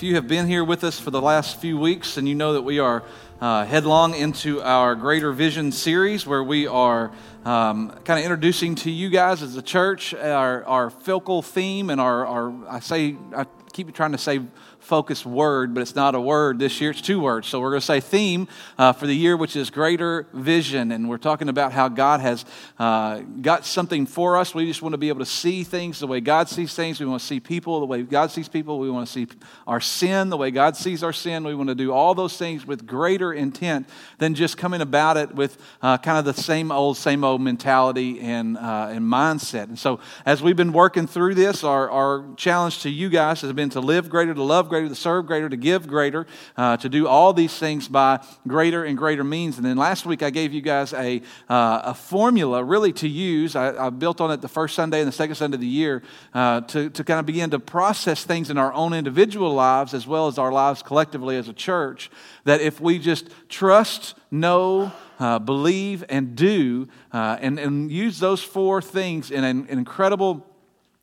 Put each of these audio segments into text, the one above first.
if you have been here with us for the last few weeks, and you know that we are uh, headlong into our Greater Vision series where we are um, kind of introducing to you guys as a church our, our focal theme and our, our, I say, I keep trying to say focus word, but it's not a word this year. It's two words. So we're going to say theme uh, for the year, which is greater vision. And we're talking about how God has uh, got something for us. We just want to be able to see things the way God sees things. We want to see people the way God sees people. We want to see our sin the way God sees our sin. We want to do all those things with greater intent than just coming about it with uh, kind of the same old, same old mentality and, uh, and mindset. And so as we've been working through this, our, our challenge to you guys has been to live greater, to love greater to serve greater, to give greater, uh, to do all these things by greater and greater means. And then last week I gave you guys a, uh, a formula really to use. I, I, built on it the first Sunday and the second Sunday of the year uh, to, to kind of begin to process things in our own individual lives as well as our lives collectively as a church. That if we just trust, know, uh, believe, and do, uh, and, and use those four things in an, an incredible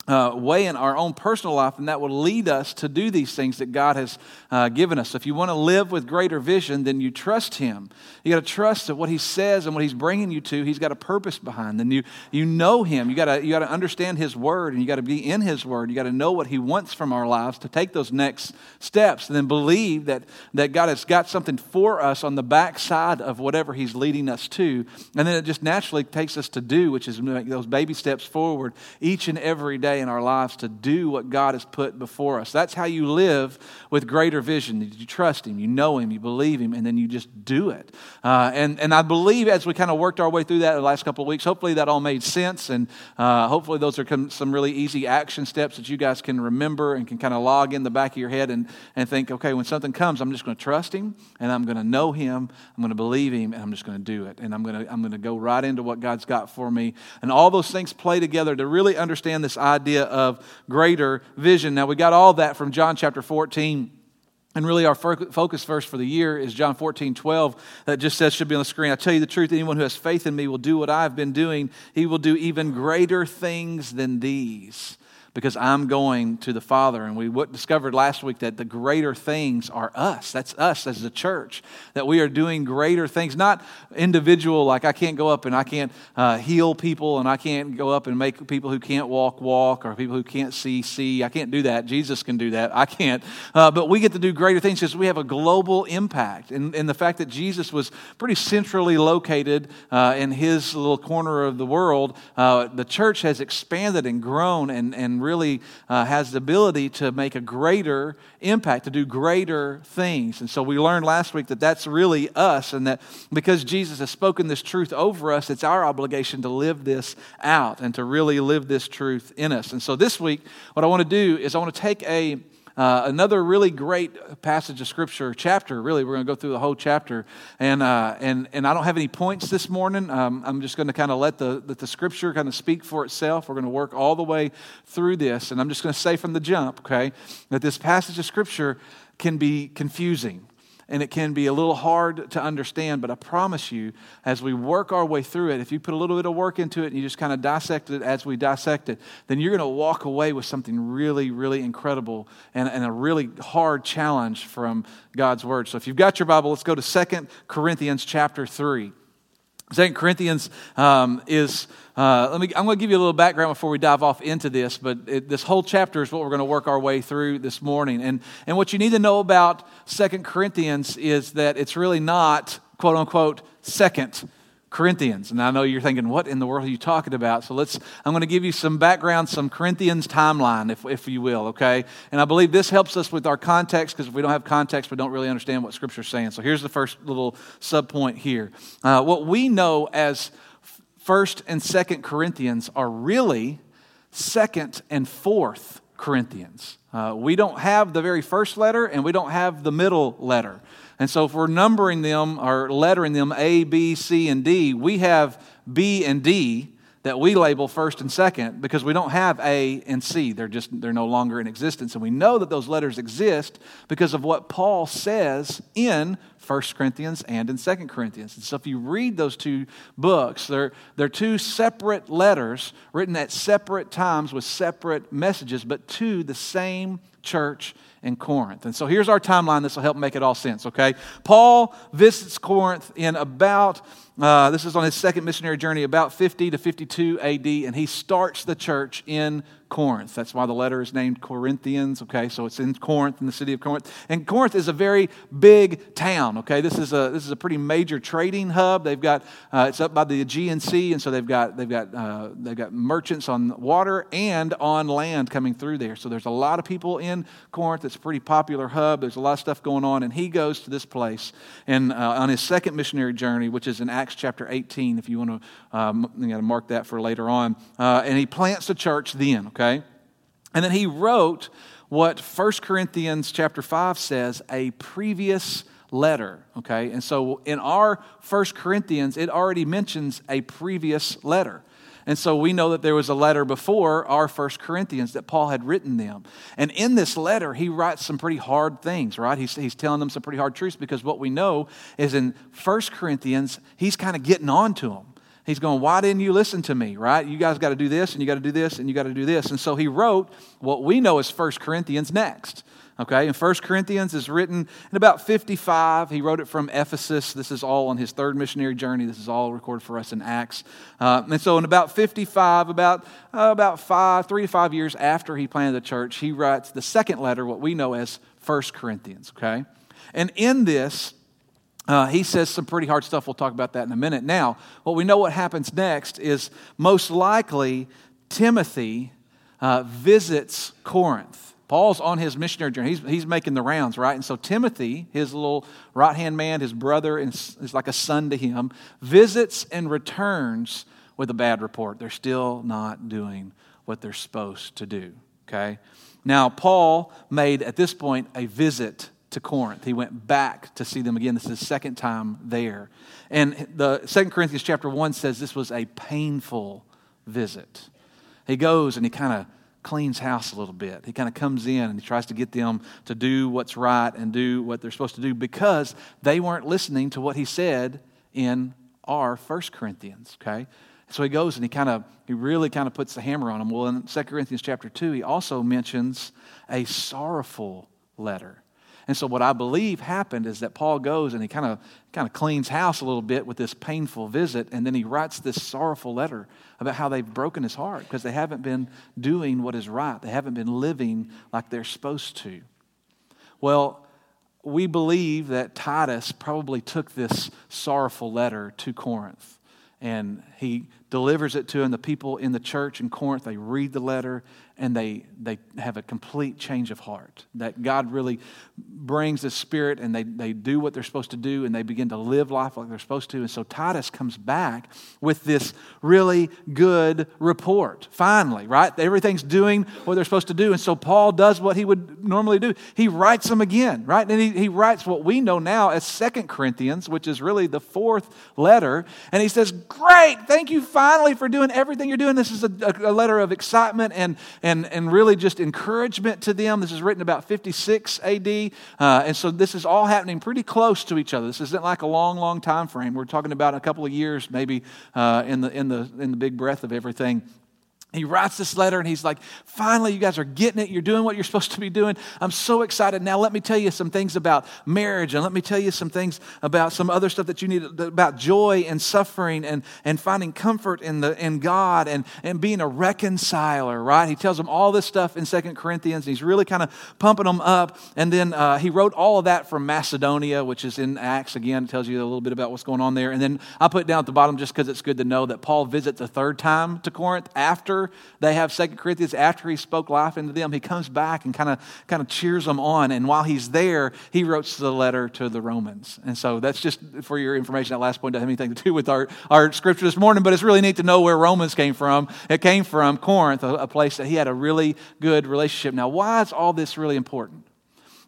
uh, way in our own personal life, and that will lead us to do these things that God has uh, given us. If you want to live with greater vision, then you trust Him. You got to trust that what He says and what He's bringing you to, He's got a purpose behind. Then you you know Him. You got to you got to understand His Word, and you got to be in His Word. You got to know what He wants from our lives to take those next steps, and then believe that that God has got something for us on the backside of whatever He's leading us to, and then it just naturally takes us to do, which is make those baby steps forward each and every day in our lives to do what God has put before us. That's how you live with greater vision. You trust Him, you know Him, you believe Him, and then you just do it. Uh, and, and I believe as we kind of worked our way through that the last couple of weeks, hopefully that all made sense. And uh, hopefully those are some really easy action steps that you guys can remember and can kind of log in the back of your head and, and think, okay, when something comes, I'm just going to trust Him and I'm going to know Him, I'm going to believe Him, and I'm just going to do it. And I'm going to, I'm going to go right into what God's got for me. And all those things play together to really understand this idea idea of greater vision. Now, we got all that from John chapter 14. And really, our focus verse for the year is John 14, 12, that just says, should be on the screen. I tell you the truth, anyone who has faith in me will do what I've been doing. He will do even greater things than these because I'm going to the Father. And we discovered last week that the greater things are us. That's us as the church, that we are doing greater things, not individual, like I can't go up and I can't uh, heal people and I can't go up and make people who can't walk walk or people who can't see see. I can't do that. Jesus can do that. I can't. Uh, but we get to do greater things because we have a global impact. And, and the fact that Jesus was pretty centrally located uh, in his little corner of the world, uh, the church has expanded and grown and, and really uh, has the ability to make a greater impact, to do greater things. And so we learned last week that that's really us, and that because Jesus has spoken this truth over us, it's our obligation to live this out and to really live this truth in us. And so this week, what I want to do is I want to take a uh, another really great passage of scripture, chapter, really. We're going to go through the whole chapter. And, uh, and, and I don't have any points this morning. Um, I'm just going to kind of let the, let the scripture kind of speak for itself. We're going to work all the way through this. And I'm just going to say from the jump, okay, that this passage of scripture can be confusing and it can be a little hard to understand, but I promise you, as we work our way through it, if you put a little bit of work into it and you just kind of dissect it as we dissect it, then you're going to walk away with something really, really incredible and, and a really hard challenge from God's Word. So if you've got your Bible, let's go to Second Corinthians chapter 3. Second Corinthians um, is, uh, let me, I'm going to give you a little background before we dive off into this, but it, this whole chapter is what we're going to work our way through this morning. And, and what you need to know about Second Corinthians is that it's really not, quote unquote, second Corinthians. And I know you're thinking, what in the world are you talking about? So let's, I'm going to give you some background, some Corinthians timeline, if, if you will, okay? And I believe this helps us with our context because if we don't have context, we don't really understand what Scripture's saying. So here's the first little sub point here. Uh, what we know as First and Second Corinthians are really Second and Fourth Corinthians. Uh, we don't have the very first letter and we don't have the middle letter. And so if we're numbering them or lettering them A, B, C, and D, we have B and D that we label first and second because we don't have A and C. They're just they're no longer in existence. And we know that those letters exist because of what Paul says in 1 Corinthians and in 2 Corinthians. And so if you read those two books, they're, they're two separate letters written at separate times with separate messages, but to the same church in Corinth. And so here's our timeline. This will help make it all sense, okay? Paul visits Corinth in about uh, this is on his second missionary journey, about 50 to 52 AD, and he starts the church in Corinth. That's why the letter is named Corinthians, okay? So it's in Corinth, in the city of Corinth. And Corinth is a very big town, okay? This is a, this is a pretty major trading hub. They've got, uh, it's up by the Aegean Sea, and so they've got, they've, got, uh, they've got merchants on water and on land coming through there. So there's a lot of people in Corinth. It's a pretty popular hub. There's a lot of stuff going on, and he goes to this place and, uh, on his second missionary journey, which is in Acts chapter 18, if you want to um, you know, mark that for later on. Uh, and he plants a church then, okay? And then he wrote what 1 Corinthians chapter 5 says, a previous letter, okay? And so in our 1 Corinthians, it already mentions a previous letter. And so we know that there was a letter before our First Corinthians that Paul had written them. And in this letter, he writes some pretty hard things, right? He's, he's telling them some pretty hard truths because what we know is in First Corinthians, he's kind of getting on to them. He's going, Why didn't you listen to me, right? You guys got to do this, and you got to do this, and you got to do this. And so he wrote what we know as First Corinthians next. Okay, and 1 Corinthians is written in about 55. He wrote it from Ephesus. This is all on his third missionary journey. This is all recorded for us in Acts. Uh, and so, in about 55, about, uh, about five, three to five years after he planted the church, he writes the second letter, what we know as 1 Corinthians. Okay, and in this, uh, he says some pretty hard stuff. We'll talk about that in a minute. Now, what we know what happens next is most likely Timothy uh, visits Corinth. Paul's on his missionary journey. He's, he's making the rounds, right? And so Timothy, his little right hand man, his brother, is like a son to him, visits and returns with a bad report. They're still not doing what they're supposed to do, okay? Now, Paul made at this point a visit to Corinth. He went back to see them again. This is his second time there. And the Second Corinthians chapter 1 says this was a painful visit. He goes and he kind of cleans house a little bit. He kind of comes in and he tries to get them to do what's right and do what they're supposed to do because they weren't listening to what he said in our First Corinthians, okay? So he goes and he kind of, he really kind of puts the hammer on them. Well, in 2 Corinthians chapter 2, he also mentions a sorrowful letter. And so what I believe happened is that Paul goes and he kind of kind of cleans house a little bit with this painful visit and then he writes this sorrowful letter about how they've broken his heart because they haven't been doing what is right. They haven't been living like they're supposed to. Well, we believe that Titus probably took this sorrowful letter to Corinth and he delivers it to them. The people in the church in Corinth, they read the letter and they, they have a complete change of heart. That God really brings the Spirit and they, they do what they're supposed to do and they begin to live life like they're supposed to. And so Titus comes back with this really good report, finally, right? Everything's doing what they're supposed to do. And so Paul does what he would normally do. He writes them again, right? And he, he writes what we know now as Second Corinthians, which is really the fourth letter. And he says, Great, thank you finally for doing everything you're doing. This is a, a letter of excitement and, and, and and really just encouragement to them. This is written about 56 AD. Uh, and so this is all happening pretty close to each other. This isn't like a long, long time frame. We're talking about a couple of years, maybe uh, in, the, in, the, in the big breath of everything he writes this letter and he's like, finally, you guys are getting it. You're doing what you're supposed to be doing. I'm so excited. Now, let me tell you some things about marriage and let me tell you some things about some other stuff that you need about joy and suffering and, and finding comfort in, the, in God and, and being a reconciler, right? He tells them all this stuff in Second Corinthians. And he's really kind of pumping them up. And then uh, he wrote all of that from Macedonia, which is in Acts. Again, it tells you a little bit about what's going on there. And then I put down at the bottom just because it's good to know that Paul visits a third time to Corinth after they have Second Corinthians, after he spoke life into them, he comes back and kind of kind of cheers them on. And while he's there, he wrote the letter to the Romans. And so that's just for your information. That last point doesn't have anything to do with our, our scripture this morning, but it's really neat to know where Romans came from. It came from Corinth, a, a place that he had a really good relationship. Now, why is all this really important?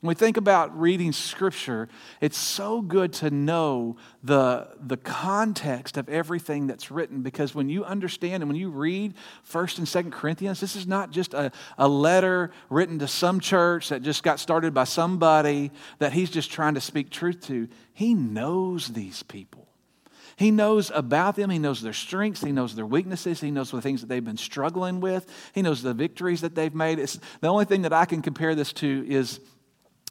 When we think about reading Scripture, it's so good to know the, the context of everything that's written because when you understand and when you read 1st and 2nd Corinthians, this is not just a, a letter written to some church that just got started by somebody that he's just trying to speak truth to. He knows these people. He knows about them. He knows their strengths. He knows their weaknesses. He knows the things that they've been struggling with. He knows the victories that they've made. It's, the only thing that I can compare this to is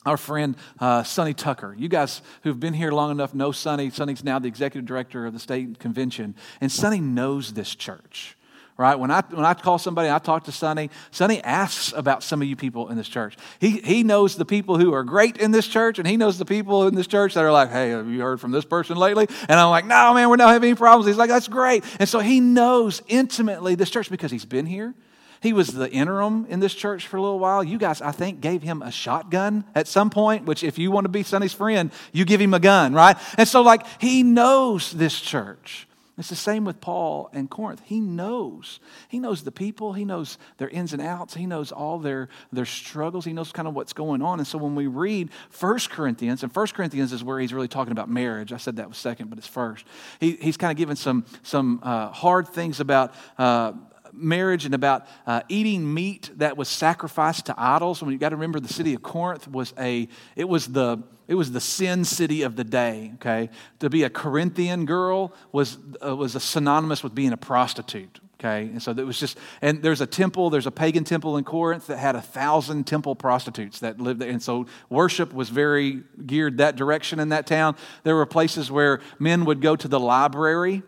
our friend uh, Sonny Tucker. You guys who've been here long enough know Sonny. Sonny's now the executive director of the state convention, and Sonny knows this church. Right? When I, when I call somebody, I talk to Sonny, Sonny asks about some of you people in this church. He, he knows the people who are great in this church, and he knows the people in this church that are like, hey, have you heard from this person lately? And I'm like, no, man, we're not having any problems. He's like, that's great. And so he knows intimately this church because he's been here. He was the interim in this church for a little while. You guys, I think, gave him a shotgun at some point, which, if you want to be Sonny's friend, you give him a gun, right? And so, like, he knows this church. It's the same with Paul and Corinth. He knows. He knows the people. He knows their ins and outs. He knows all their, their struggles. He knows kind of what's going on. And so when we read 1 Corinthians, and 1 Corinthians is where he's really talking about marriage. I said that was second, but it's first. He, he's kind of given some, some uh, hard things about uh, marriage and about uh, eating meat that was sacrificed to idols. When you got to remember, the city of Corinth was a it was the it was the sin city of the day. Okay, to be a Corinthian girl was uh, was synonymous with being a prostitute. Okay, and so it was just, and there's a temple, there's a pagan temple in Corinth that had a thousand temple prostitutes that lived there. And so worship was very geared that direction in that town. There were places where men would go to the library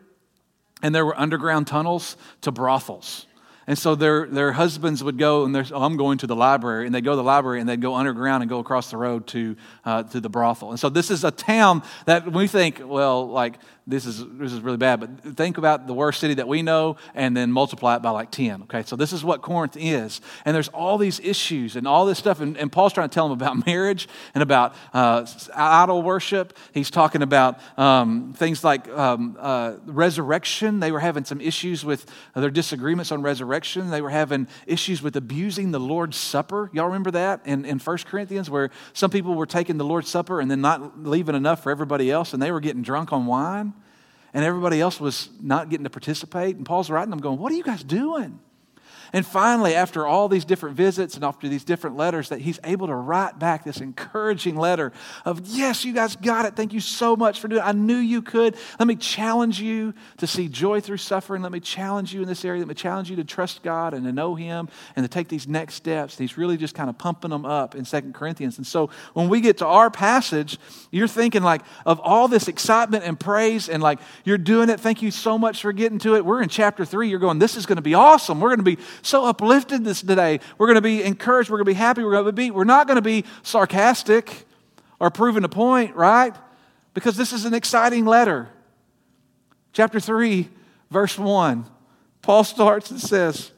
and there were underground tunnels to brothels. And so their, their husbands would go and oh, I'm going to the library. And they'd go to the library and they'd go underground and go across the road to, uh, to the brothel. And so this is a town that we think, well, like this is, this is really bad. But think about the worst city that we know and then multiply it by like 10. Okay, so this is what Corinth is. And there's all these issues and all this stuff. And, and Paul's trying to tell them about marriage and about uh, idol worship. He's talking about um, things like um, uh, resurrection. They were having some issues with their disagreements on resurrection. They were having issues with abusing the Lord's Supper. Y'all remember that in, in 1 Corinthians, where some people were taking the Lord's Supper and then not leaving enough for everybody else, and they were getting drunk on wine? and everybody else was not getting to participate. And Paul's writing them, going, What are you guys doing? And finally, after all these different visits and after these different letters, that he's able to write back this encouraging letter of, Yes, you guys got it. Thank you so much for doing it. I knew you could. Let me challenge you to see joy through suffering. Let me challenge you in this area. Let me challenge you to trust God and to know Him and to take these next steps. And he's really just kind of pumping them up in Second Corinthians. And so when we get to our passage, you're thinking like of all this excitement and praise and like you're doing it. Thank you so much for getting to it. We're in chapter three. You're going, This is going to be awesome. We're going to be so uplifted this today. We're going to be encouraged. We're going to be happy. We're going to be, we're not going to be sarcastic or proving a point, right? Because this is an exciting letter. Chapter 3, verse 1. Paul starts and says,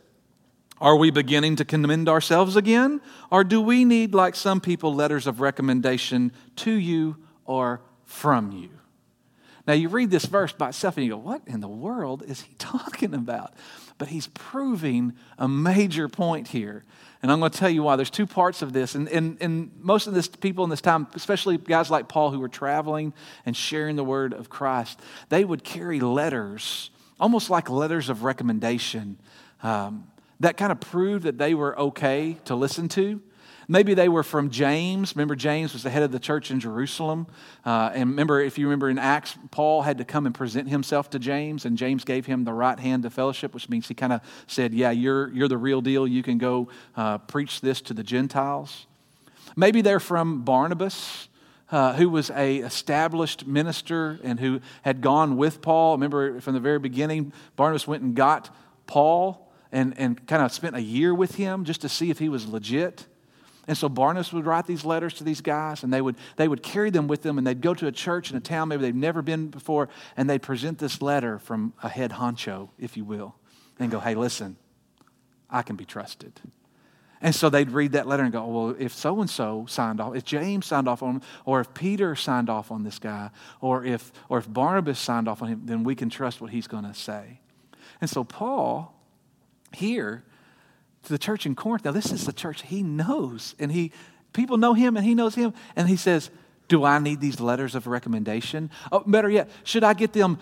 Are we beginning to commend ourselves again? Or do we need, like some people, letters of recommendation to you or from you? Now, you read this verse by itself and you go, What in the world is he talking about? But he's proving a major point here. And I'm going to tell you why. There's two parts of this. And, and, and most of this people in this time, especially guys like Paul who were traveling and sharing the word of Christ, they would carry letters, almost like letters of recommendation, um, that kind of proved that they were okay to listen to. Maybe they were from James. Remember, James was the head of the church in Jerusalem. Uh, and remember, if you remember in Acts, Paul had to come and present himself to James, and James gave him the right hand of fellowship, which means he kind of said, Yeah, you're, you're the real deal. You can go uh, preach this to the Gentiles. Maybe they're from Barnabas. Uh, who was a established minister and who had gone with Paul. Remember from the very beginning, Barnabas went and got Paul and, and kind of spent a year with him just to see if he was legit. And so Barnabas would write these letters to these guys, and they would, they would carry them with them, and they'd go to a church in a town maybe they've never been before, and they'd present this letter from a head honcho, if you will, and go, hey, listen, I can be trusted. And so they'd read that letter and go, well, if so and so signed off, if James signed off on him, or if Peter signed off on this guy, or if, or if Barnabas signed off on him, then we can trust what he's going to say. And so Paul here to the church in Corinth. Now, this is the church he knows, and he people know him, and he knows him. And he says, "Do I need these letters of recommendation? Oh, better yet, should I get them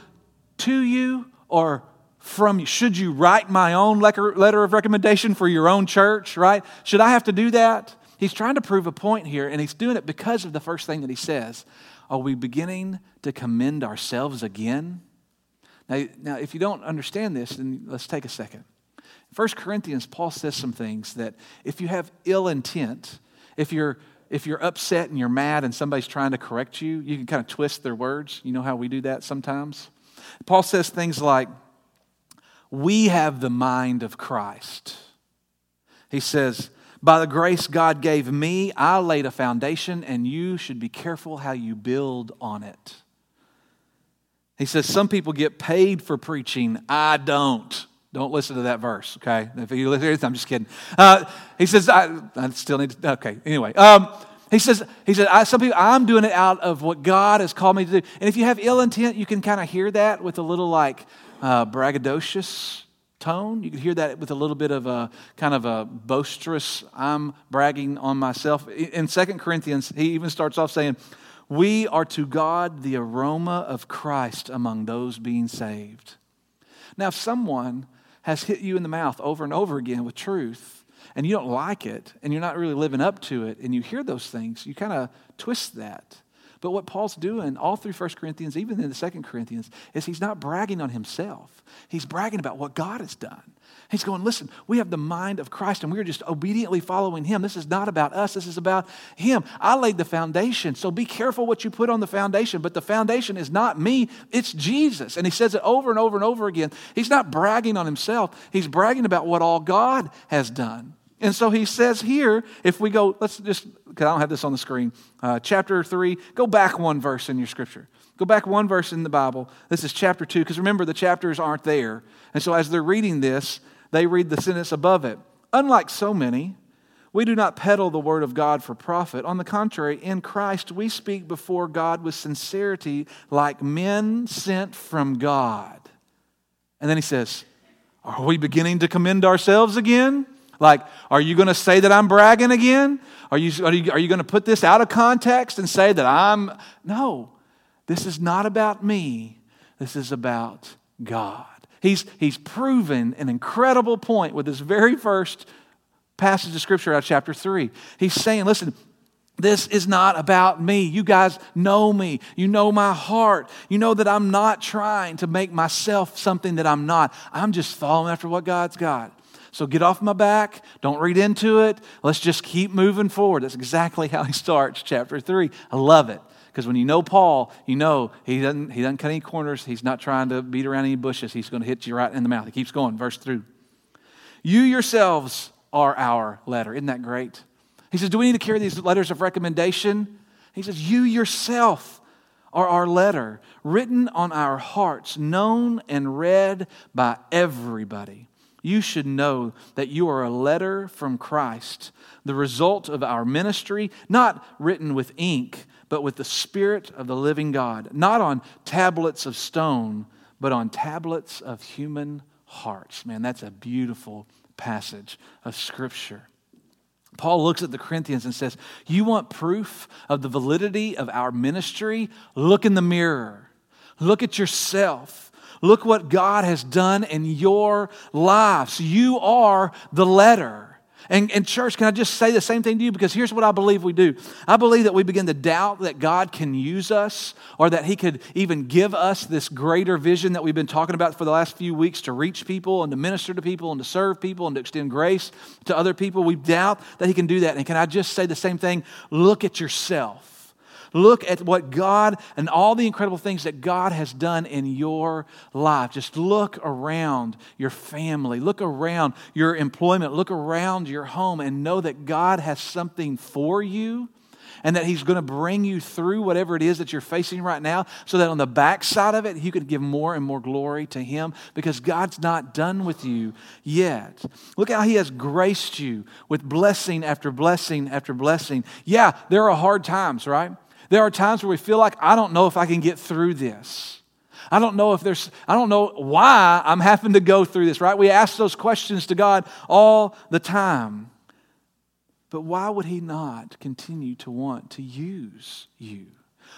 to you or from you? Should you write my own letter of recommendation for your own church? Right? Should I have to do that?" He's trying to prove a point here, and he's doing it because of the first thing that he says. Are we beginning to commend ourselves again? Now, now if you don't understand this, then let's take a second. 1 Corinthians, Paul says some things that if you have ill intent, if you're if you're upset and you're mad and somebody's trying to correct you, you can kind of twist their words. You know how we do that sometimes? Paul says things like, We have the mind of Christ. He says, By the grace God gave me, I laid a foundation, and you should be careful how you build on it. He says, Some people get paid for preaching, I don't. Don't listen to that verse, okay? If you listen, I'm just kidding. Uh, he says, I, I, still need to, okay, anyway. Um, he says, he said, I, some people, I'm doing it out of what God has called me to do. And if you have ill intent, you can kind of hear that with a little like uh, braggadocious tone. You can hear that with a little bit of a kind of a boisterous, I'm bragging on myself. In Second Corinthians, he even starts off saying, We are to God the aroma of Christ among those being saved. Now, if someone has hit you in the mouth over and over again with truth, and you don't like it, and you're not really living up to it, and you hear those things, you kind of twist that. But what Paul's doing all through 1 Corinthians, even in the 2 Corinthians, is he's not bragging on himself. He's bragging about what God has done. He's going, listen, we have the mind of Christ and we're just obediently following him. This is not about us, this is about him. I laid the foundation, so be careful what you put on the foundation. But the foundation is not me, it's Jesus. And he says it over and over and over again. He's not bragging on himself, he's bragging about what all God has done. And so he says here, if we go, let's just, because I don't have this on the screen, uh, chapter 3, go back one verse in your scripture. Go back one verse in the Bible. This is chapter 2, because remember, the chapters aren't there. And so as they're reading this, they read the sentence above it. Unlike so many, we do not peddle the word of God for profit. On the contrary, in Christ we speak before God with sincerity, like men sent from God. And then he says, Are we beginning to commend ourselves again? Like, are you going to say that I'm bragging again? Are you, are you, are you going to put this out of context and say that I'm. No, this is not about me. This is about God. He's, he's proven an incredible point with this very first passage of Scripture out of chapter 3. He's saying, listen, this is not about me. You guys know me. You know my heart. You know that I'm not trying to make myself something that I'm not. I'm just following after what God's got. So get off my back. Don't read into it. Let's just keep moving forward. That's exactly how he starts chapter 3. I love it. Because when you know Paul, you know he doesn't, he doesn't cut any corners. He's not trying to beat around any bushes. He's going to hit you right in the mouth. He keeps going, verse 3. You yourselves are our letter. Isn't that great? He says, Do we need to carry these letters of recommendation? He says, You yourself are our letter, written on our hearts, known and read by everybody. You should know that you are a letter from Christ, the result of our ministry, not written with ink but with the Spirit of the living God, not on tablets of stone, but on tablets of human hearts. Man, that's a beautiful passage of Scripture. Paul looks at the Corinthians and says, You want proof of the validity of our ministry? Look in the mirror. Look at yourself. Look what God has done in your lives. You are the letter. And, and, church, can I just say the same thing to you? Because here's what I believe we do. I believe that we begin to doubt that God can use us or that He could even give us this greater vision that we've been talking about for the last few weeks to reach people and to minister to people and to serve people and to extend grace to other people. We doubt that He can do that. And can I just say the same thing? Look at yourself. Look at what God and all the incredible things that God has done in your life. Just look around your family, look around your employment, look around your home, and know that God has something for you and that He's going to bring you through whatever it is that you're facing right now, so that on the backside of it, you can give more and more glory to Him because God's not done with you yet. Look how He has graced you with blessing after blessing after blessing. Yeah, there are hard times, right? There are times where we feel like, I don't know if I can get through this. I don't know if there's, I don't know why I'm having to go through this, right? We ask those questions to God all the time. But why would He not continue to want to use you?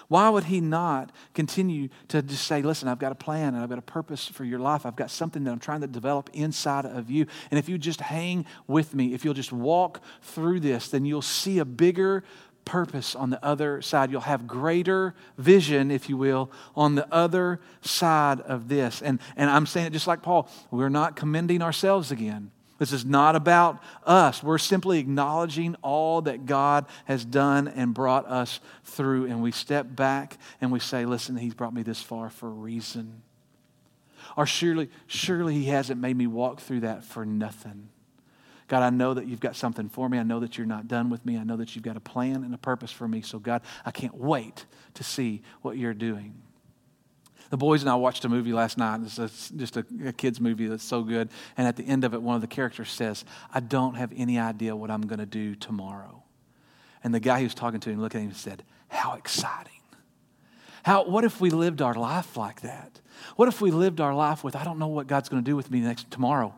Why would He not continue to just say, Listen, I've got a plan and I've got a purpose for your life. I've got something that I'm trying to develop inside of you. And if you just hang with me, if you'll just walk through this, then you'll see a bigger purpose on the other side. You'll have greater vision, if you will, on the other side of this. And, and I'm saying it just like Paul, we're not commending ourselves again. This is not about us. We're simply acknowledging all that God has done and brought us through. And we step back and we say, listen, He's brought me this far for a reason. Or surely, surely He hasn't made me walk through that for nothing. God, I know that you've got something for me. I know that you're not done with me. I know that you've got a plan and a purpose for me. So, God, I can't wait to see what you're doing. The boys and I watched a movie last night. It's just a, a kid's movie that's so good. And at the end of it, one of the characters says, I don't have any idea what I'm going to do tomorrow. And the guy he was talking to him looked at him and said, How exciting. How, what if we lived our life like that? What if we lived our life with, I don't know what God's going to do with me next tomorrow?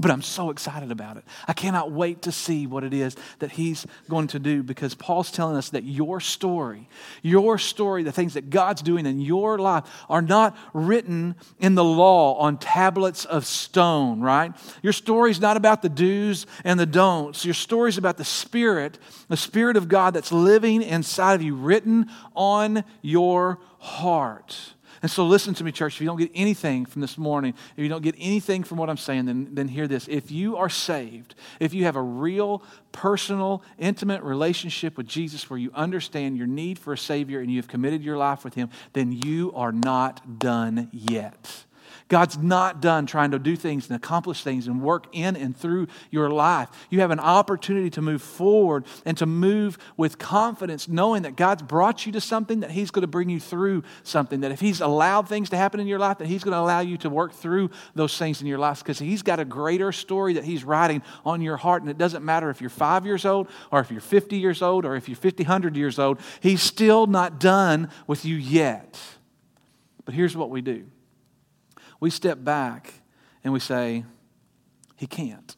But I'm so excited about it. I cannot wait to see what it is that he's going to do because Paul's telling us that your story, your story, the things that God's doing in your life are not written in the law on tablets of stone, right? Your story is not about the do's and the don'ts. Your story is about the Spirit, the Spirit of God that's living inside of you, written on your heart. And so, listen to me, church. If you don't get anything from this morning, if you don't get anything from what I'm saying, then, then hear this. If you are saved, if you have a real, personal, intimate relationship with Jesus where you understand your need for a Savior and you have committed your life with Him, then you are not done yet. God's not done trying to do things and accomplish things and work in and through your life. You have an opportunity to move forward and to move with confidence, knowing that God's brought you to something, that He's going to bring you through something, that if He's allowed things to happen in your life, that He's going to allow you to work through those things in your life because He's got a greater story that He's writing on your heart. And it doesn't matter if you're five years old or if you're 50 years old or if you're 50, 100 years old, He's still not done with you yet. But here's what we do we step back and we say, He can't.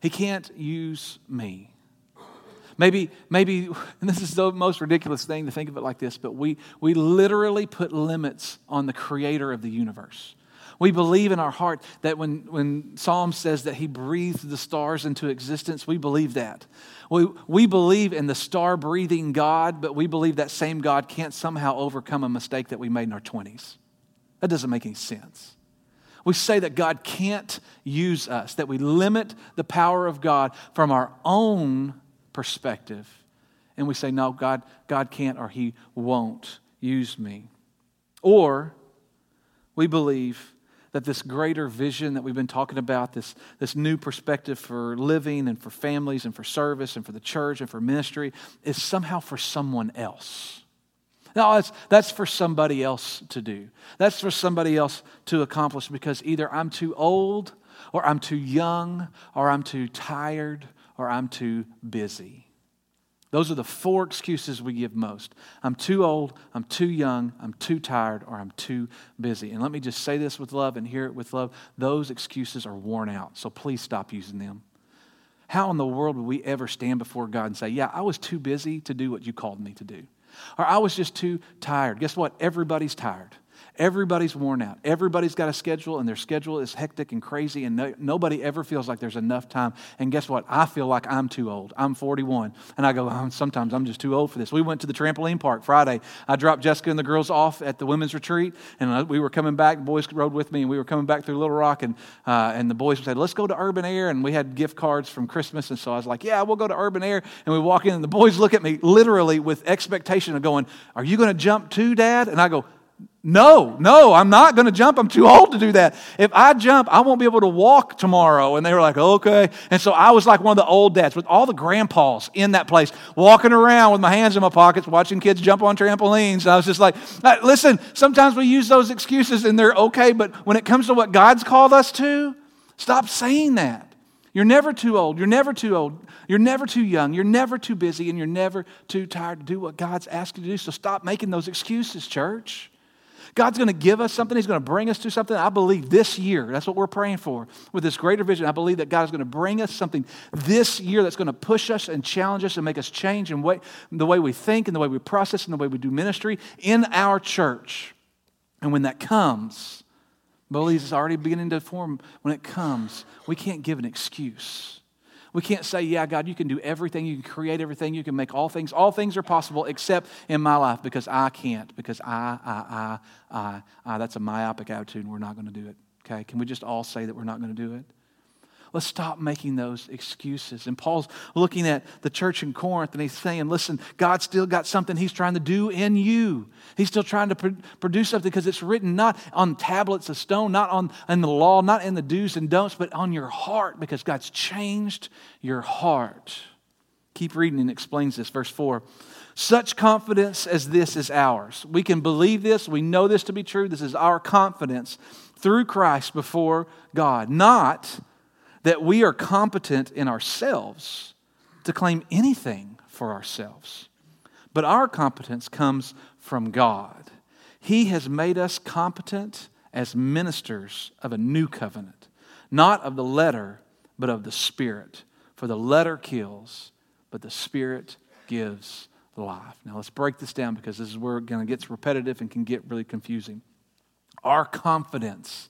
He can't use me. Maybe, maybe, and this is the most ridiculous thing to think of it like this, but we, we literally put limits on the creator of the universe. We believe in our heart that when, when Psalm says that he breathed the stars into existence, we believe that. We, we believe in the star breathing God, but we believe that same God can't somehow overcome a mistake that we made in our 20s. That doesn't make any sense. We say that God can't use us, that we limit the power of God from our own perspective. And we say, no, God, God can't or He won't use me. Or we believe that this greater vision that we've been talking about, this, this new perspective for living and for families and for service and for the church and for ministry, is somehow for someone else. No, that's, that's for somebody else to do. That's for somebody else to accomplish because either I'm too old, or I'm too young, or I'm too tired, or I'm too busy. Those are the four excuses we give most. I'm too old, I'm too young, I'm too tired, or I'm too busy. And let me just say this with love and hear it with love. Those excuses are worn out, so please stop using them. How in the world would we ever stand before God and say, Yeah, I was too busy to do what you called me to do? Or I was just too tired. Guess what? Everybody's tired. Everybody's worn out. Everybody's got a schedule, and their schedule is hectic and crazy, and no, nobody ever feels like there's enough time. And guess what? I feel like I'm too old. I'm 41, and I go, oh, sometimes I'm just too old for this. We went to the trampoline park Friday. I dropped Jessica and the girls off at the women's retreat, and uh, we were coming back. The boys rode with me, and we were coming back through Little Rock, and, uh, and the boys said, let's go to Urban Air, and we had gift cards from Christmas, and so I was like, yeah, we'll go to Urban Air. And we walk in, and the boys look at me literally with expectation of going, are you going to jump too, Dad? And I go, no, no, I'm not going to jump. I'm too old to do that. If I jump, I won't be able to walk tomorrow. And they were like, okay. And so I was like one of the old dads with all the grandpas in that place, walking around with my hands in my pockets, watching kids jump on trampolines. And I was just like, listen, sometimes we use those excuses and they're okay, but when it comes to what God's called us to, stop saying that. You're never too old. You're never too old. You're never too young. You're never too busy, and you're never too tired to do what God's asked you to do. So stop making those excuses, church. God's going to give us something. He's going to bring us to something. I believe this year, that's what we're praying for with this greater vision. I believe that God is going to bring us something this year that's going to push us and challenge us and make us change in way, the way we think and the way we process and the way we do ministry in our church. And when that comes, believe it's already beginning to form. When it comes, we can't give an excuse. We can't say, yeah, God, you can do everything, you can create everything, you can make all things. All things are possible except in my life because I can't, because I, I, I, I, I. That's a myopic attitude and we're not going to do it. Okay? Can we just all say that we're not going to do it? Let's stop making those excuses. And Paul's looking at the church in Corinth and he's saying, listen, God's still got something he's trying to do in you. He's still trying to pr- produce something because it's written not on tablets of stone, not on in the law, not in the do's and don'ts, but on your heart because God's changed your heart. Keep reading and explains this. Verse 4. Such confidence as this is ours. We can believe this. We know this to be true. This is our confidence through Christ before God. Not that we are competent in ourselves to claim anything for ourselves, but our competence comes from God. He has made us competent as ministers of a new covenant, not of the letter, but of the Spirit. For the letter kills, but the Spirit gives life. Now let's break this down because this is where it kind of gets repetitive and can get really confusing. Our confidence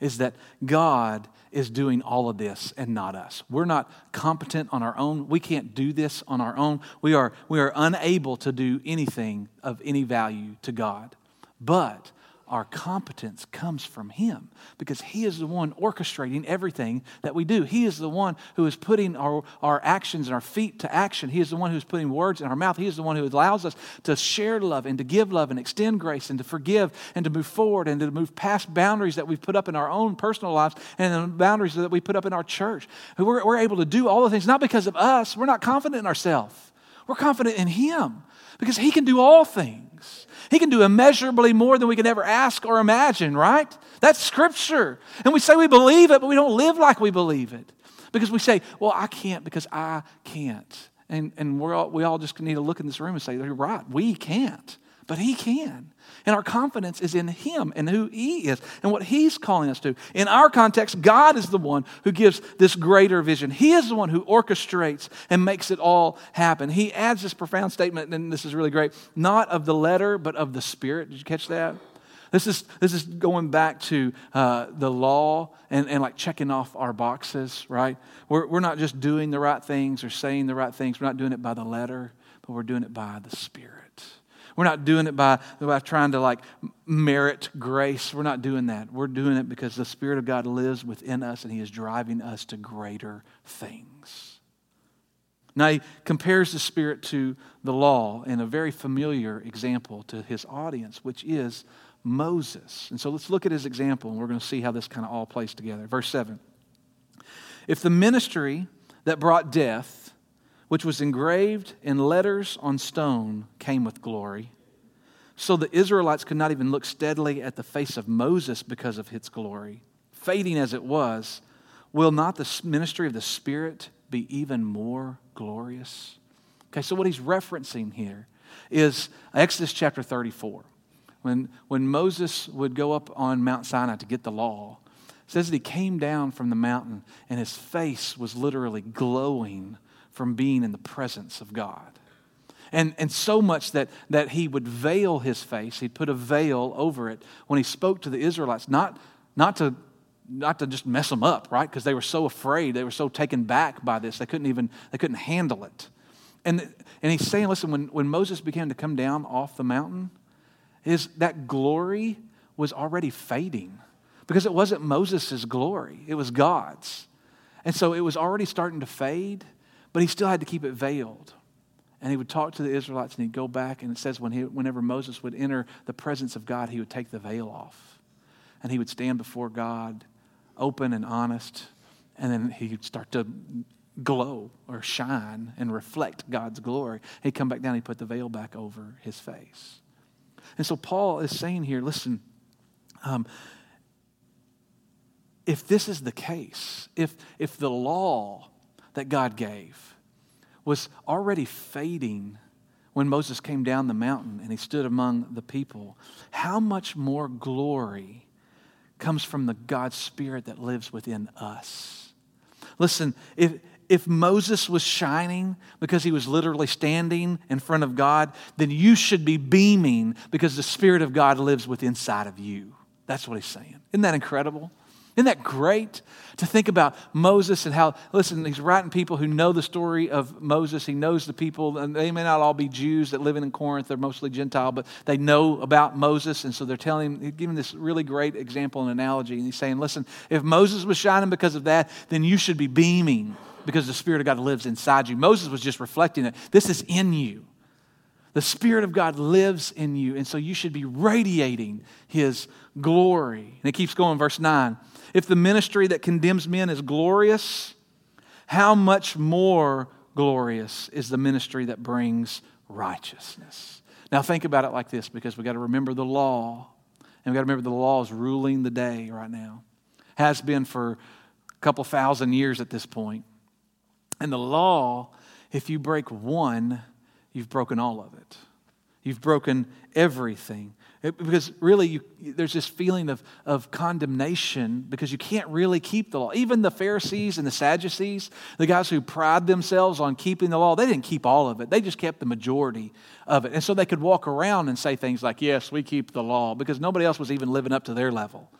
is that God is doing all of this and not us. We're not competent on our own. We can't do this on our own. We are, we are unable to do anything of any value to God. But our competence comes from Him because He is the one orchestrating everything that we do. He is the one who is putting our, our actions and our feet to action. He is the one who is putting words in our mouth. He is the one who allows us to share love and to give love and extend grace and to forgive and to move forward and to move past boundaries that we've put up in our own personal lives and the boundaries that we put up in our church. We're, we're able to do all the things not because of us, we're not confident in ourselves. We're confident in Him because He can do all things. He can do immeasurably more than we can ever ask or imagine, right? That's Scripture. And we say we believe it, but we don't live like we believe it because we say, well, I can't because I can't. And, and we're all, we all just need to look in this room and say, right, we can't, but He can. And our confidence is in Him and who He is and what He's calling us to. In our context, God is the one who gives this greater vision. He is the one who orchestrates and makes it all happen. He adds this profound statement, and this is really great not of the letter, but of the Spirit. Did you catch that? This is, this is going back to uh, the law and, and like checking off our boxes, right? We're, we're not just doing the right things or saying the right things. We're not doing it by the letter, but we're doing it by the Spirit. We're not doing it by, by trying to like merit grace. We're not doing that. We're doing it because the Spirit of God lives within us and He is driving us to greater things. Now, he compares the Spirit to the law in a very familiar example to his audience, which is Moses. And so let's look at his example and we're going to see how this kind of all plays together. Verse 7 If the ministry that brought death, which was engraved in letters on stone, came with glory. So the Israelites could not even look steadily at the face of Moses because of its glory. Fading as it was, will not the ministry of the Spirit be even more glorious? Okay, so what he's referencing here is Exodus chapter 34. When, when Moses would go up on Mount Sinai to get the law, says that he came down from the mountain and his face was literally glowing from being in the presence of God. And, and so much that, that he would veil his face, he'd put a veil over it when he spoke to the Israelites, not, not, to, not to just mess them up, right? Because they were so afraid, they were so taken back by this, they couldn't even they couldn't handle it. And, and he's saying, listen, when, when Moses began to come down off the mountain, his, that glory was already fading because it wasn't Moses' glory, it was God's. And so it was already starting to fade. But he still had to keep it veiled. And he would talk to the Israelites and he'd go back, and it says when he, whenever Moses would enter the presence of God, he would take the veil off. And he would stand before God, open and honest, and then he'd start to glow or shine and reflect God's glory. He'd come back down, he'd put the veil back over his face. And so Paul is saying here listen, um, if this is the case, if, if the law that God gave was already fading when Moses came down the mountain and he stood among the people. How much more glory comes from the God Spirit that lives within us? Listen, if, if Moses was shining because he was literally standing in front of God, then you should be beaming because the Spirit of God lives within inside of you. That's what he's saying. Isn't that incredible? Isn't that great to think about Moses and how, listen, he's writing people who know the story of Moses. He knows the people, and they may not all be Jews that live in Corinth, they're mostly Gentile, but they know about Moses. And so they're telling him, giving this really great example and analogy. And he's saying, listen, if Moses was shining because of that, then you should be beaming because the Spirit of God lives inside you. Moses was just reflecting it. This is in you. The Spirit of God lives in you, and so you should be radiating His glory. And it keeps going, verse 9. If the ministry that condemns men is glorious, how much more glorious is the ministry that brings righteousness? Now, think about it like this because we've got to remember the law, and we've got to remember the law is ruling the day right now. Has been for a couple thousand years at this point. And the law, if you break one, you've broken all of it. You've broken everything. It, because really, you, there's this feeling of, of condemnation because you can't really keep the law. Even the Pharisees and the Sadducees, the guys who pride themselves on keeping the law, they didn't keep all of it. They just kept the majority of it. And so they could walk around and say things like, Yes, we keep the law, because nobody else was even living up to their level.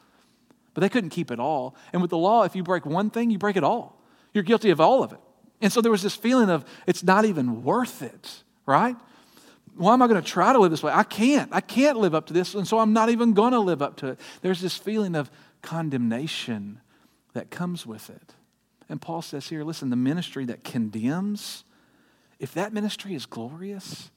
But they couldn't keep it all. And with the law, if you break one thing, you break it all. You're guilty of all of it. And so there was this feeling of it's not even worth it, right? Why am I going to try to live this way? I can't. I can't live up to this, and so I'm not even going to live up to it. There's this feeling of condemnation that comes with it. And Paul says here listen, the ministry that condemns, if that ministry is glorious,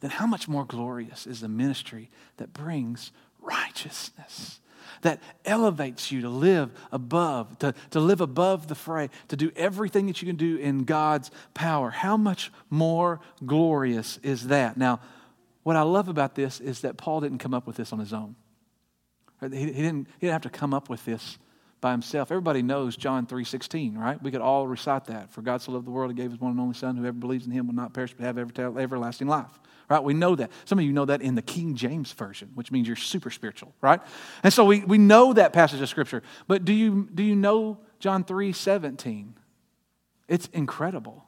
then how much more glorious is the ministry that brings righteousness? That elevates you to live above, to, to live above the fray, to do everything that you can do in God's power. How much more glorious is that? Now, what I love about this is that Paul didn't come up with this on his own. He, he, didn't, he didn't have to come up with this by himself. Everybody knows John 3.16, right? We could all recite that. For God so loved the world, he gave his one and only Son. Whoever believes in him will not perish but have everlasting life. Right? We know that. Some of you know that in the King James Version, which means you're super spiritual, right? And so we, we know that passage of Scripture. But do you, do you know John 3 17? It's incredible.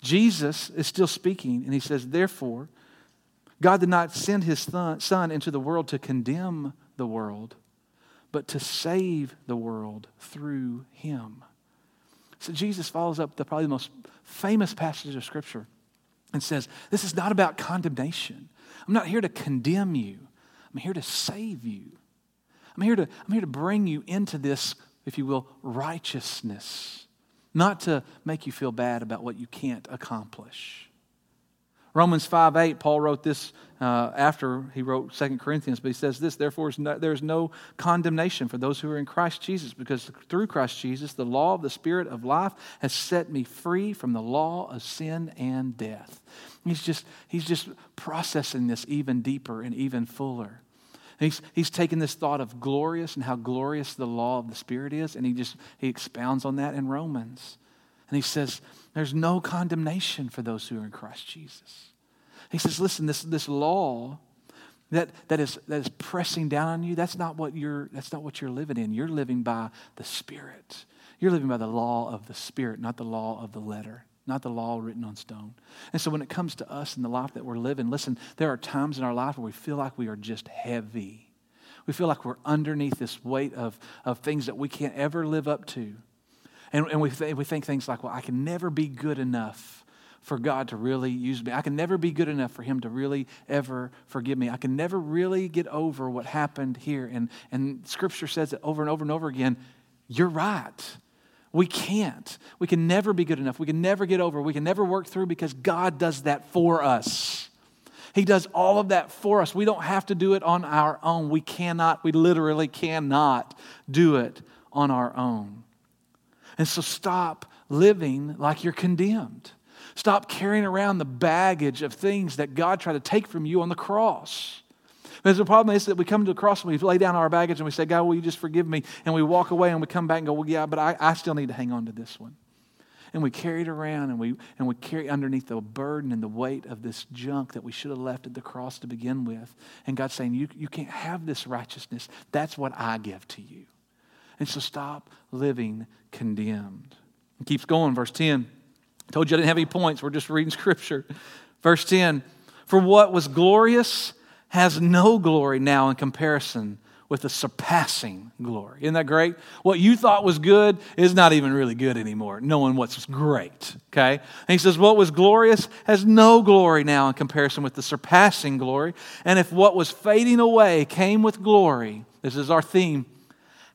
Jesus is still speaking, and he says, Therefore, God did not send his Son into the world to condemn the world, but to save the world through him. So Jesus follows up the probably the most famous passage of Scripture and says, This is not about condemnation. I'm not here to condemn you, I'm here to save you. I'm here to, I'm here to bring you into this, if you will, righteousness, not to make you feel bad about what you can't accomplish. Romans 5 8, Paul wrote this uh, after he wrote 2 Corinthians, but he says this Therefore, there is no condemnation for those who are in Christ Jesus, because through Christ Jesus, the law of the Spirit of life has set me free from the law of sin and death. He's just, he's just processing this even deeper and even fuller. He's, he's taken this thought of glorious and how glorious the law of the Spirit is, and he just he expounds on that in Romans. And he says, There's no condemnation for those who are in Christ Jesus. He says, Listen, this, this law that, that, is, that is pressing down on you, that's not, what you're, that's not what you're living in. You're living by the Spirit. You're living by the law of the Spirit, not the law of the letter, not the law written on stone. And so when it comes to us and the life that we're living, listen, there are times in our life where we feel like we are just heavy. We feel like we're underneath this weight of, of things that we can't ever live up to. And, and we, th- we think things like, well, I can never be good enough for God to really use me. I can never be good enough for Him to really ever forgive me. I can never really get over what happened here. And, and Scripture says it over and over and over again. You're right. We can't. We can never be good enough. We can never get over. We can never work through because God does that for us. He does all of that for us. We don't have to do it on our own. We cannot, we literally cannot do it on our own. And so stop living like you're condemned. Stop carrying around the baggage of things that God tried to take from you on the cross. Because a problem is that we come to the cross and we lay down our baggage and we say, God, will you just forgive me? And we walk away and we come back and go, well, yeah, but I, I still need to hang on to this one. And we carry it around and we, and we carry underneath the burden and the weight of this junk that we should have left at the cross to begin with. And God's saying, you, you can't have this righteousness. That's what I give to you. And so stop living condemned. It keeps going, verse 10. I told you I didn't have any points. We're just reading scripture. Verse 10 For what was glorious has no glory now in comparison with the surpassing glory. Isn't that great? What you thought was good is not even really good anymore, knowing what's great. Okay? And he says, What was glorious has no glory now in comparison with the surpassing glory. And if what was fading away came with glory, this is our theme,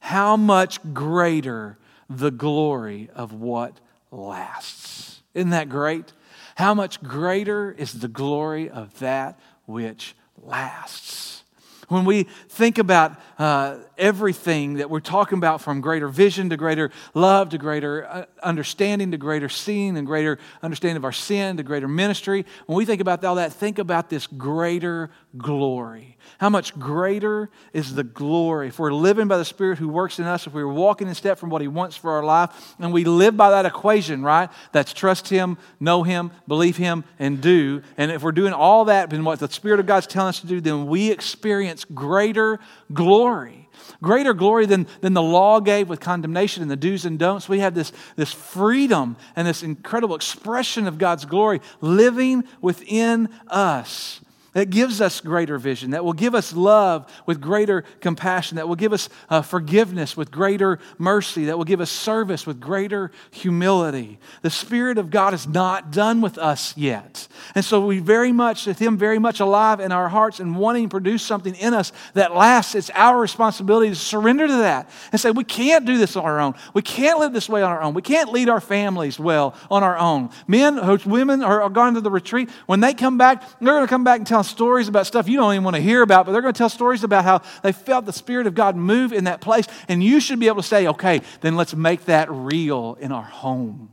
how much greater the glory of what lasts. Isn't that great? How much greater is the glory of that which lasts? When we think about uh, everything that we're talking about from greater vision to greater love to greater uh, understanding to greater seeing and greater understanding of our sin to greater ministry, when we think about all that, think about this greater glory. How much greater is the glory? If we're living by the Spirit who works in us, if we're walking in step from what He wants for our life, and we live by that equation, right? That's trust Him, know Him, believe Him, and do. And if we're doing all that and what the Spirit of God's telling us to do, then we experience greater glory greater glory than, than the law gave with condemnation and the do's and don'ts. We have this, this freedom and this incredible expression of God's glory living within us that gives us greater vision, that will give us love with greater compassion, that will give us uh, forgiveness with greater mercy, that will give us service with greater humility. The Spirit of God is not done with us yet. And so we very much, with Him very much alive in our hearts and wanting to produce something in us that lasts, it's our responsibility to surrender to that and say, we can't do this on our own. We can't live this way on our own. We can't lead our families well on our own. Men, women are, are gone to the retreat. When they come back, they're going to come back and tell tell stories about stuff you don't even want to hear about, but they're going to tell stories about how they felt the Spirit of God move in that place. And you should be able to say, okay, then let's make that real in our home.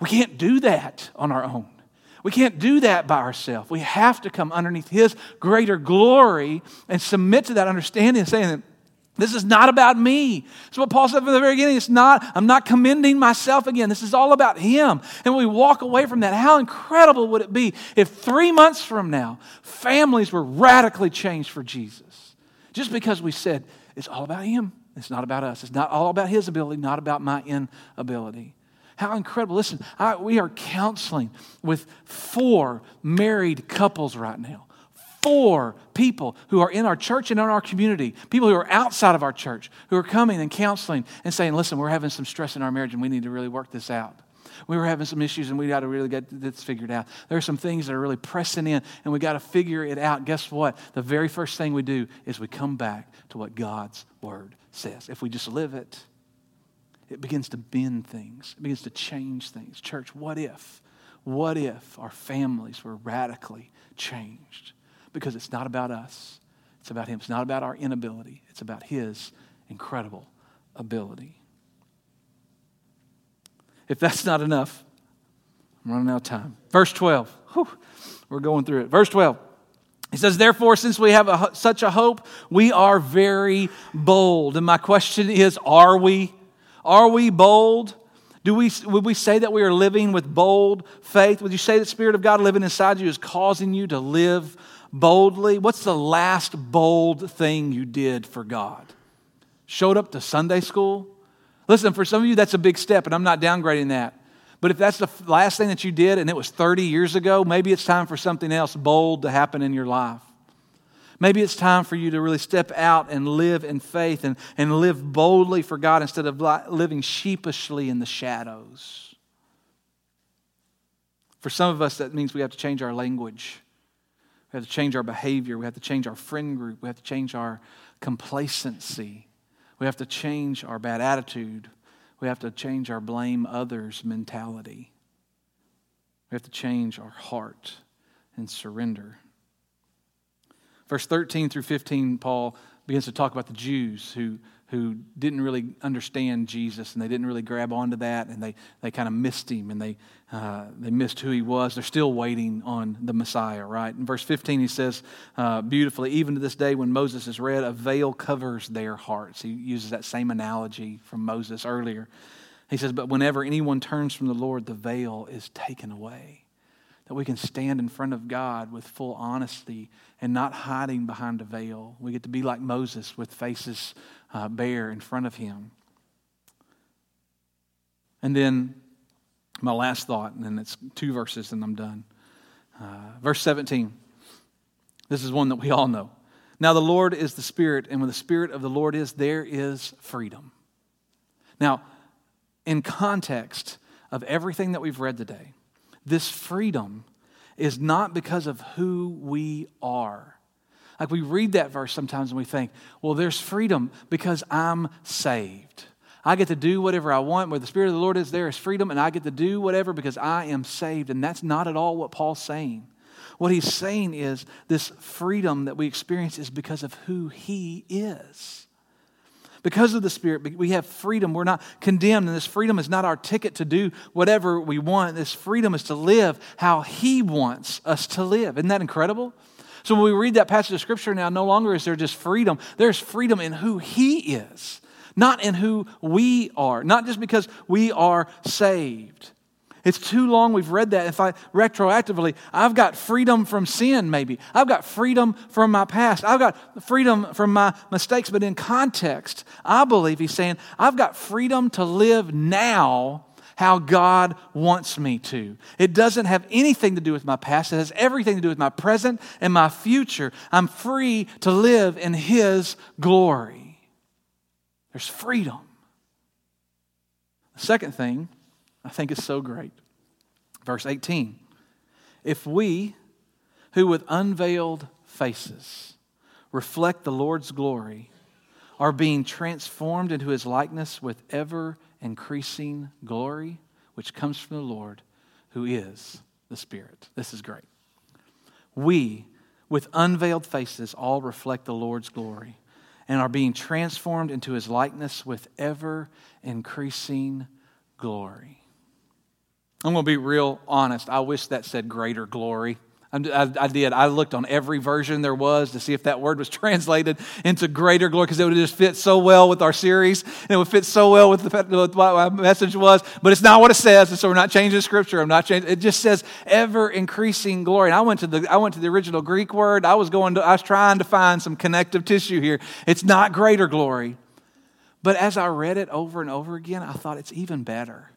We can't do that on our own. We can't do that by ourselves. We have to come underneath His greater glory and submit to that understanding and saying that this is not about me. That's what Paul said from the very beginning. It's not, I'm not commending myself again. This is all about him. And we walk away from that. How incredible would it be if three months from now, families were radically changed for Jesus? Just because we said, it's all about him. It's not about us. It's not all about his ability, not about my inability. How incredible. Listen, I, we are counseling with four married couples right now four people who are in our church and in our community, people who are outside of our church, who are coming and counseling and saying, listen, we're having some stress in our marriage and we need to really work this out. We were having some issues and we got to really get this figured out. There are some things that are really pressing in and we got to figure it out. Guess what? The very first thing we do is we come back to what God's word says. If we just live it, it begins to bend things, it begins to change things. Church, what if? What if our families were radically changed? Because it's not about us. It's about Him. It's not about our inability. It's about His incredible ability. If that's not enough, I'm running out of time. Verse 12. Whew, we're going through it. Verse 12. He says, Therefore, since we have a, such a hope, we are very bold. And my question is Are we? Are we bold? Do we, would we say that we are living with bold faith? Would you say the Spirit of God living inside you is causing you to live boldly? What's the last bold thing you did for God? Showed up to Sunday school? Listen, for some of you, that's a big step, and I'm not downgrading that. But if that's the last thing that you did and it was 30 years ago, maybe it's time for something else bold to happen in your life. Maybe it's time for you to really step out and live in faith and, and live boldly for God instead of living sheepishly in the shadows. For some of us, that means we have to change our language. We have to change our behavior. We have to change our friend group. We have to change our complacency. We have to change our bad attitude. We have to change our blame others mentality. We have to change our heart and surrender. Verse 13 through 15, Paul begins to talk about the Jews who who didn't really understand Jesus and they didn't really grab onto that and they, they kind of missed him and they, uh, they missed who he was. They're still waiting on the Messiah, right? In verse 15, he says uh, beautifully, even to this day when Moses is read, a veil covers their hearts. He uses that same analogy from Moses earlier. He says, But whenever anyone turns from the Lord, the veil is taken away that we can stand in front of God with full honesty and not hiding behind a veil. We get to be like Moses with faces uh, bare in front of him. And then my last thought, and then it's two verses and I'm done. Uh, verse 17. This is one that we all know. Now, the Lord is the Spirit, and when the Spirit of the Lord is, there is freedom. Now, in context of everything that we've read today, this freedom is not because of who we are. Like we read that verse sometimes and we think, well, there's freedom because I'm saved. I get to do whatever I want. Where the Spirit of the Lord is, there is freedom, and I get to do whatever because I am saved. And that's not at all what Paul's saying. What he's saying is this freedom that we experience is because of who he is. Because of the Spirit, we have freedom. We're not condemned, and this freedom is not our ticket to do whatever we want. This freedom is to live how He wants us to live. Isn't that incredible? So when we read that passage of Scripture now, no longer is there just freedom, there's freedom in who He is, not in who we are, not just because we are saved. It's too long we've read that. If I retroactively, I've got freedom from sin, maybe. I've got freedom from my past. I've got freedom from my mistakes. But in context, I believe he's saying, I've got freedom to live now how God wants me to. It doesn't have anything to do with my past, it has everything to do with my present and my future. I'm free to live in His glory. There's freedom. The second thing I think is so great. Verse 18 If we, who with unveiled faces reflect the Lord's glory, are being transformed into his likeness with ever increasing glory, which comes from the Lord, who is the Spirit. This is great. We, with unveiled faces, all reflect the Lord's glory and are being transformed into his likeness with ever increasing glory. I'm going to be real honest. I wish that said greater glory. I, I, did. I looked on every version there was to see if that word was translated into greater glory because it would just fit so well with our series and it would fit so well with, the, with what my message was. But it's not what it says, and so we're not changing scripture. I'm not changing. It just says ever increasing glory. And I went to the I went to the original Greek word. I was going to I was trying to find some connective tissue here. It's not greater glory, but as I read it over and over again, I thought it's even better.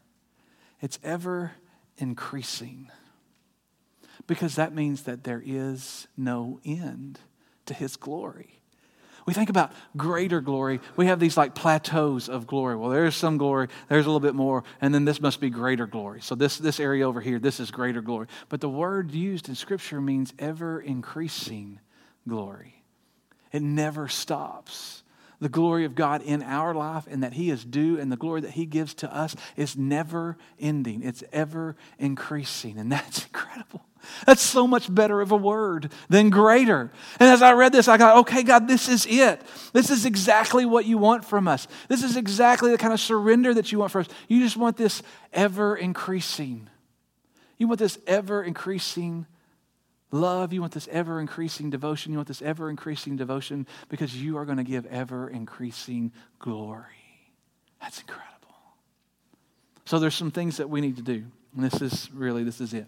It's ever increasing. Because that means that there is no end to his glory. We think about greater glory. We have these like plateaus of glory. Well, there's some glory, there's a little bit more, and then this must be greater glory. So this, this area over here, this is greater glory. But the word used in Scripture means ever increasing glory. It never stops the glory of God in our life and that He is due and the glory that He gives to us is never ending. It's ever increasing. And that's incredible. That's so much better of a word than greater. And as I read this, I got, okay, God, this is it. This is exactly what you want from us. This is exactly the kind of surrender that you want from us. You just want this ever increasing. You want this ever increasing love, you want this ever increasing devotion, you want this ever increasing devotion because you are going to give ever increasing glory. That's incredible. So there's some things that we need to do. And this is really, this is it.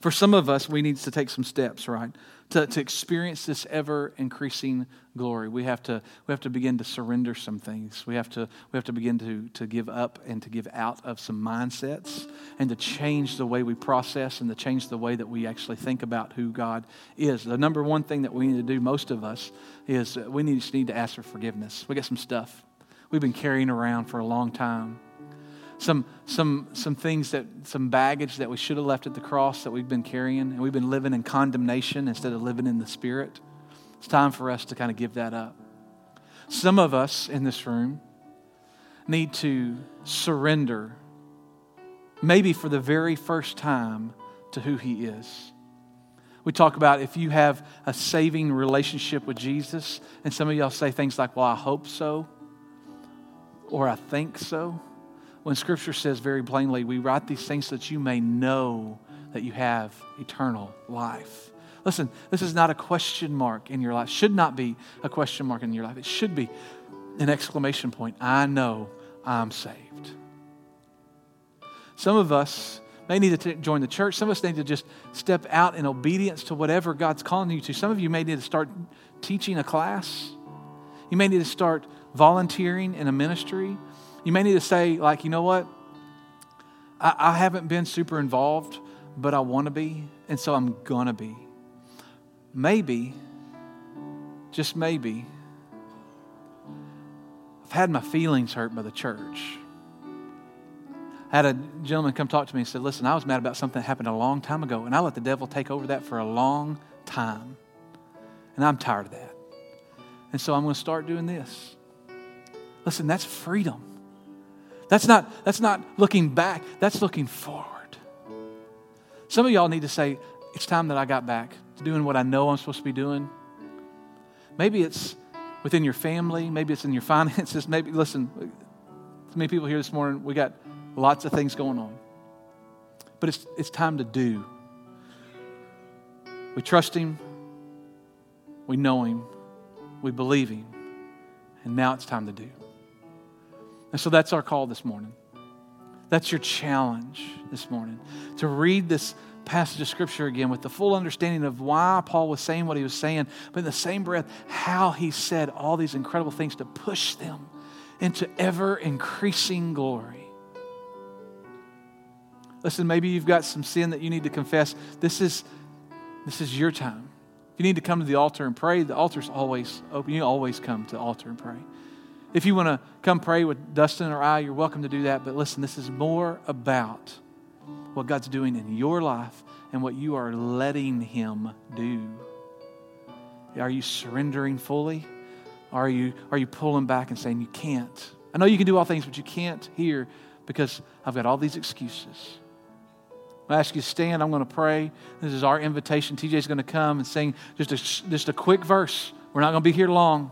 For some of us, we need to take some steps, right? To, to experience this ever increasing glory. We have to, we have to begin to surrender some things. We have to, we have to begin to, to give up and to give out of some mindsets and to change the way we process and to change the way that we actually think about who God is. The number one thing that we need to do, most of us, is we need, just need to ask for forgiveness. We got some stuff we've been carrying around for a long time some, some, some things that, some baggage that we should have left at the cross that we've been carrying, and we've been living in condemnation instead of living in the Spirit. It's time for us to kind of give that up. Some of us in this room need to surrender, maybe for the very first time, to who He is. We talk about if you have a saving relationship with Jesus, and some of y'all say things like, Well, I hope so, or I think so when Scripture says very plainly, we write these things so that you may know that you have eternal life. Listen, this is not a question mark in your life. Should not be a question mark in your life. It should be an exclamation point. I know I'm saved. Some of us may need to t- join the church. Some of us need to just step out in obedience to whatever God's calling you to. Some of you may need to start teaching a class. You may need to start volunteering in a ministry. You may need to say, like, you know what? I, I haven't been super involved, but I want to be, and so I'm going to be. Maybe just maybe, I've had my feelings hurt by the church. I had a gentleman come talk to me and said, Listen, I was mad about something that happened a long time ago, and I let the devil take over that for a long time. And I'm tired of that. And so I'm going to start doing this. Listen, that's freedom. That's not, that's not looking back, that's looking forward. Some of y'all need to say, It's time that I got back to doing what I know I'm supposed to be doing. Maybe it's within your family, maybe it's in your finances. Maybe, listen, too many people here this morning, we got lots of things going on. But it's, it's time to do. We trust Him, we know Him, we believe Him, and now it's time to do. And so that's our call this morning. That's your challenge this morning to read this passage of Scripture again with the full understanding of why Paul was saying what he was saying, but in the same breath, how he said all these incredible things to push them into ever increasing glory. Listen, maybe you've got some sin that you need to confess. This is, this is your time. If you need to come to the altar and pray, the altar's always open. You always come to the altar and pray. If you want to come pray with Dustin or I, you're welcome to do that. But listen, this is more about what God's doing in your life and what you are letting Him do. Are you surrendering fully? Are you, are you pulling back and saying, You can't? I know you can do all things, but you can't here because I've got all these excuses. I ask you to stand. I'm going to pray. This is our invitation. TJ's going to come and sing just a, just a quick verse. We're not going to be here long.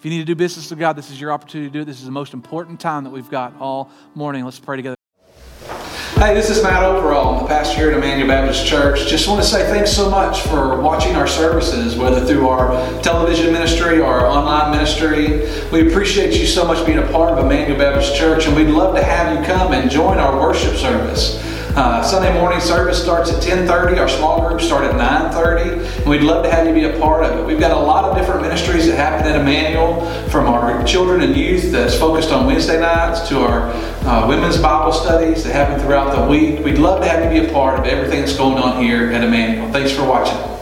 If you need to do business with God, this is your opportunity to do it. This is the most important time that we've got all morning. Let's pray together. Hey, this is Matt Overall. I'm the pastor here at Emmanuel Baptist Church. Just want to say thanks so much for watching our services, whether through our television ministry or our online ministry. We appreciate you so much being a part of Emmanuel Baptist Church, and we'd love to have you come and join our worship service. Uh, Sunday morning service starts at 10:30. Our small groups start at 9:30, and we'd love to have you be a part of it. We've got a lot of different ministries that happen at Emmanuel, from our children and youth that's focused on Wednesday nights to our uh, women's Bible studies that happen throughout the week. We'd love to have you be a part of everything that's going on here at Emmanuel. Thanks for watching.